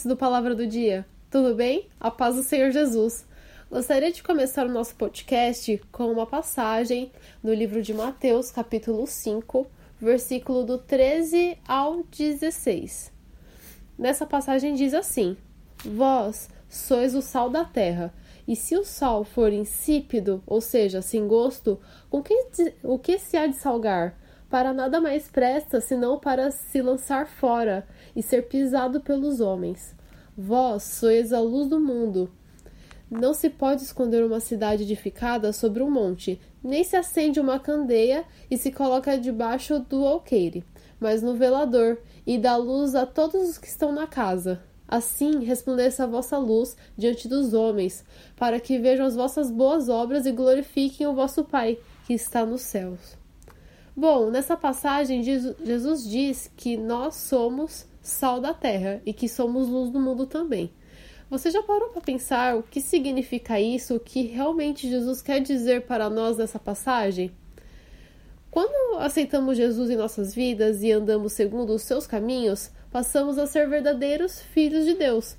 Ouvintes do Palavra do Dia. Tudo bem? A paz do Senhor Jesus. Gostaria de começar o nosso podcast com uma passagem no livro de Mateus, capítulo 5, versículo do 13 ao 16. Nessa passagem diz assim: Vós sois o sal da terra, e se o sal for insípido, ou seja, sem gosto, com que, o que se há de salgar? Para nada mais presta senão para se lançar fora e ser pisado pelos homens. Vós sois a luz do mundo. Não se pode esconder uma cidade edificada sobre um monte, nem se acende uma candeia e se coloca debaixo do alqueire, mas no velador, e dá luz a todos os que estão na casa. Assim resplandeça a vossa luz diante dos homens, para que vejam as vossas boas obras e glorifiquem o vosso Pai, que está nos céus. Bom, nessa passagem, Jesus diz que nós somos sal da terra e que somos luz do mundo também. Você já parou para pensar o que significa isso, o que realmente Jesus quer dizer para nós nessa passagem? Quando aceitamos Jesus em nossas vidas e andamos segundo os seus caminhos, passamos a ser verdadeiros filhos de Deus.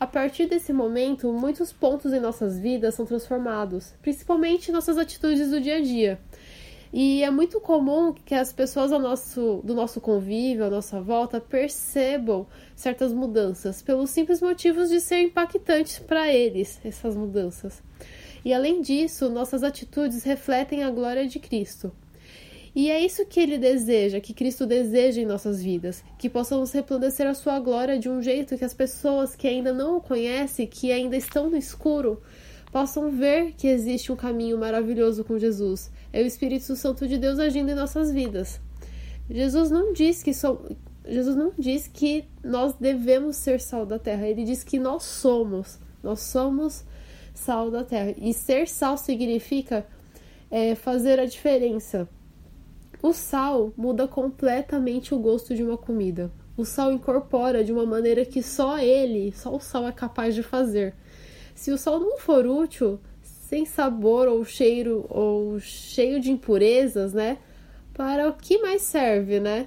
A partir desse momento, muitos pontos em nossas vidas são transformados, principalmente nossas atitudes do dia a dia. E é muito comum que as pessoas ao nosso, do nosso convívio, à nossa volta, percebam certas mudanças, pelos simples motivos de ser impactantes para eles, essas mudanças. E além disso, nossas atitudes refletem a glória de Cristo. E é isso que ele deseja, que Cristo deseja em nossas vidas, que possamos resplandecer a sua glória de um jeito que as pessoas que ainda não o conhecem, que ainda estão no escuro, possam ver que existe um caminho maravilhoso com Jesus. É o Espírito Santo de Deus agindo em nossas vidas. Jesus não diz que. Jesus não diz que nós devemos ser sal da terra, ele diz que nós somos. Nós somos sal da terra. E ser sal significa é, fazer a diferença. O sal muda completamente o gosto de uma comida. O sal incorpora de uma maneira que só ele, só o sal é capaz de fazer. Se o sal não for útil, sem sabor ou cheiro ou cheio de impurezas, né? Para o que mais serve, né?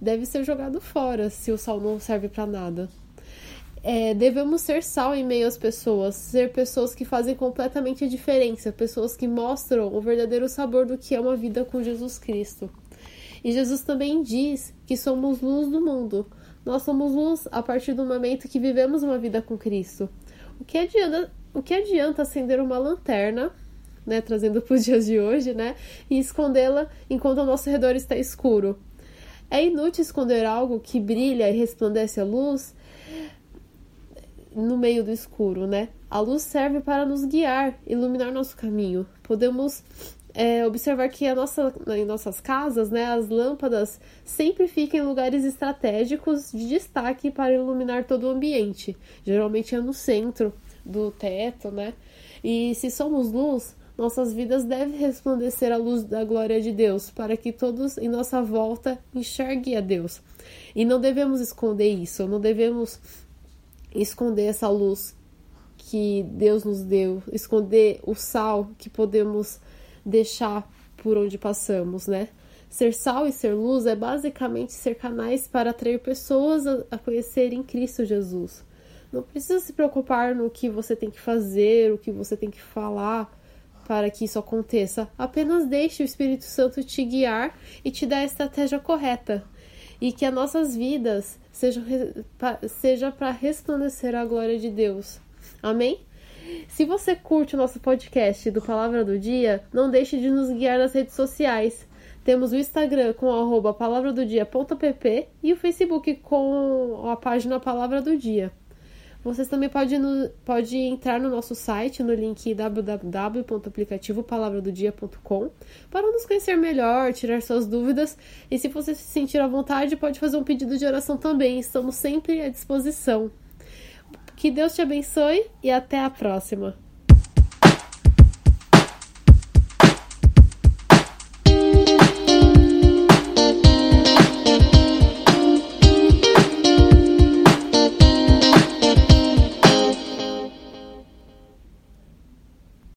Deve ser jogado fora se o sal não serve para nada. É, devemos ser sal em meio às pessoas, ser pessoas que fazem completamente a diferença, pessoas que mostram o verdadeiro sabor do que é uma vida com Jesus Cristo. E Jesus também diz que somos luz do mundo. Nós somos luz a partir do momento que vivemos uma vida com Cristo. O que adianta, o que adianta acender uma lanterna, né, trazendo para os dias de hoje, né, e escondê-la enquanto ao nosso redor está escuro? É inútil esconder algo que brilha e resplandece a luz no meio do escuro, né? A luz serve para nos guiar, iluminar nosso caminho. Podemos é, observar que a nossa, em nossas casas, né, as lâmpadas sempre ficam em lugares estratégicos de destaque para iluminar todo o ambiente. Geralmente é no centro do teto, né? E se somos luz, nossas vidas devem resplandecer a luz da glória de Deus, para que todos em nossa volta enxerguem a Deus. E não devemos esconder isso, não devemos esconder essa luz que Deus nos deu, esconder o sal que podemos deixar por onde passamos, né? Ser sal e ser luz é basicamente ser canais para atrair pessoas a, conhecerem Cristo Jesus. Não precisa se preocupar no que você tem que fazer, o que você tem que falar para que isso aconteça. Apenas deixe o Espírito Santo te guiar e te dar a estratégia correta e que as nossas vidas sejam seja para resplandecer a glória de Deus. Amém? Se você curte o nosso podcast do Palavra do Dia, não deixe de nos guiar nas redes sociais. Temos o Instagram com palavradodia.pp e o Facebook com a página Palavra do Dia. Vocês também podem pode entrar no nosso site no link www.aplicativopalavradodia.com para nos conhecer melhor, tirar suas dúvidas e se você se sentir à vontade, pode fazer um pedido de oração também. Estamos sempre à disposição. Que Deus te abençoe e até a próxima.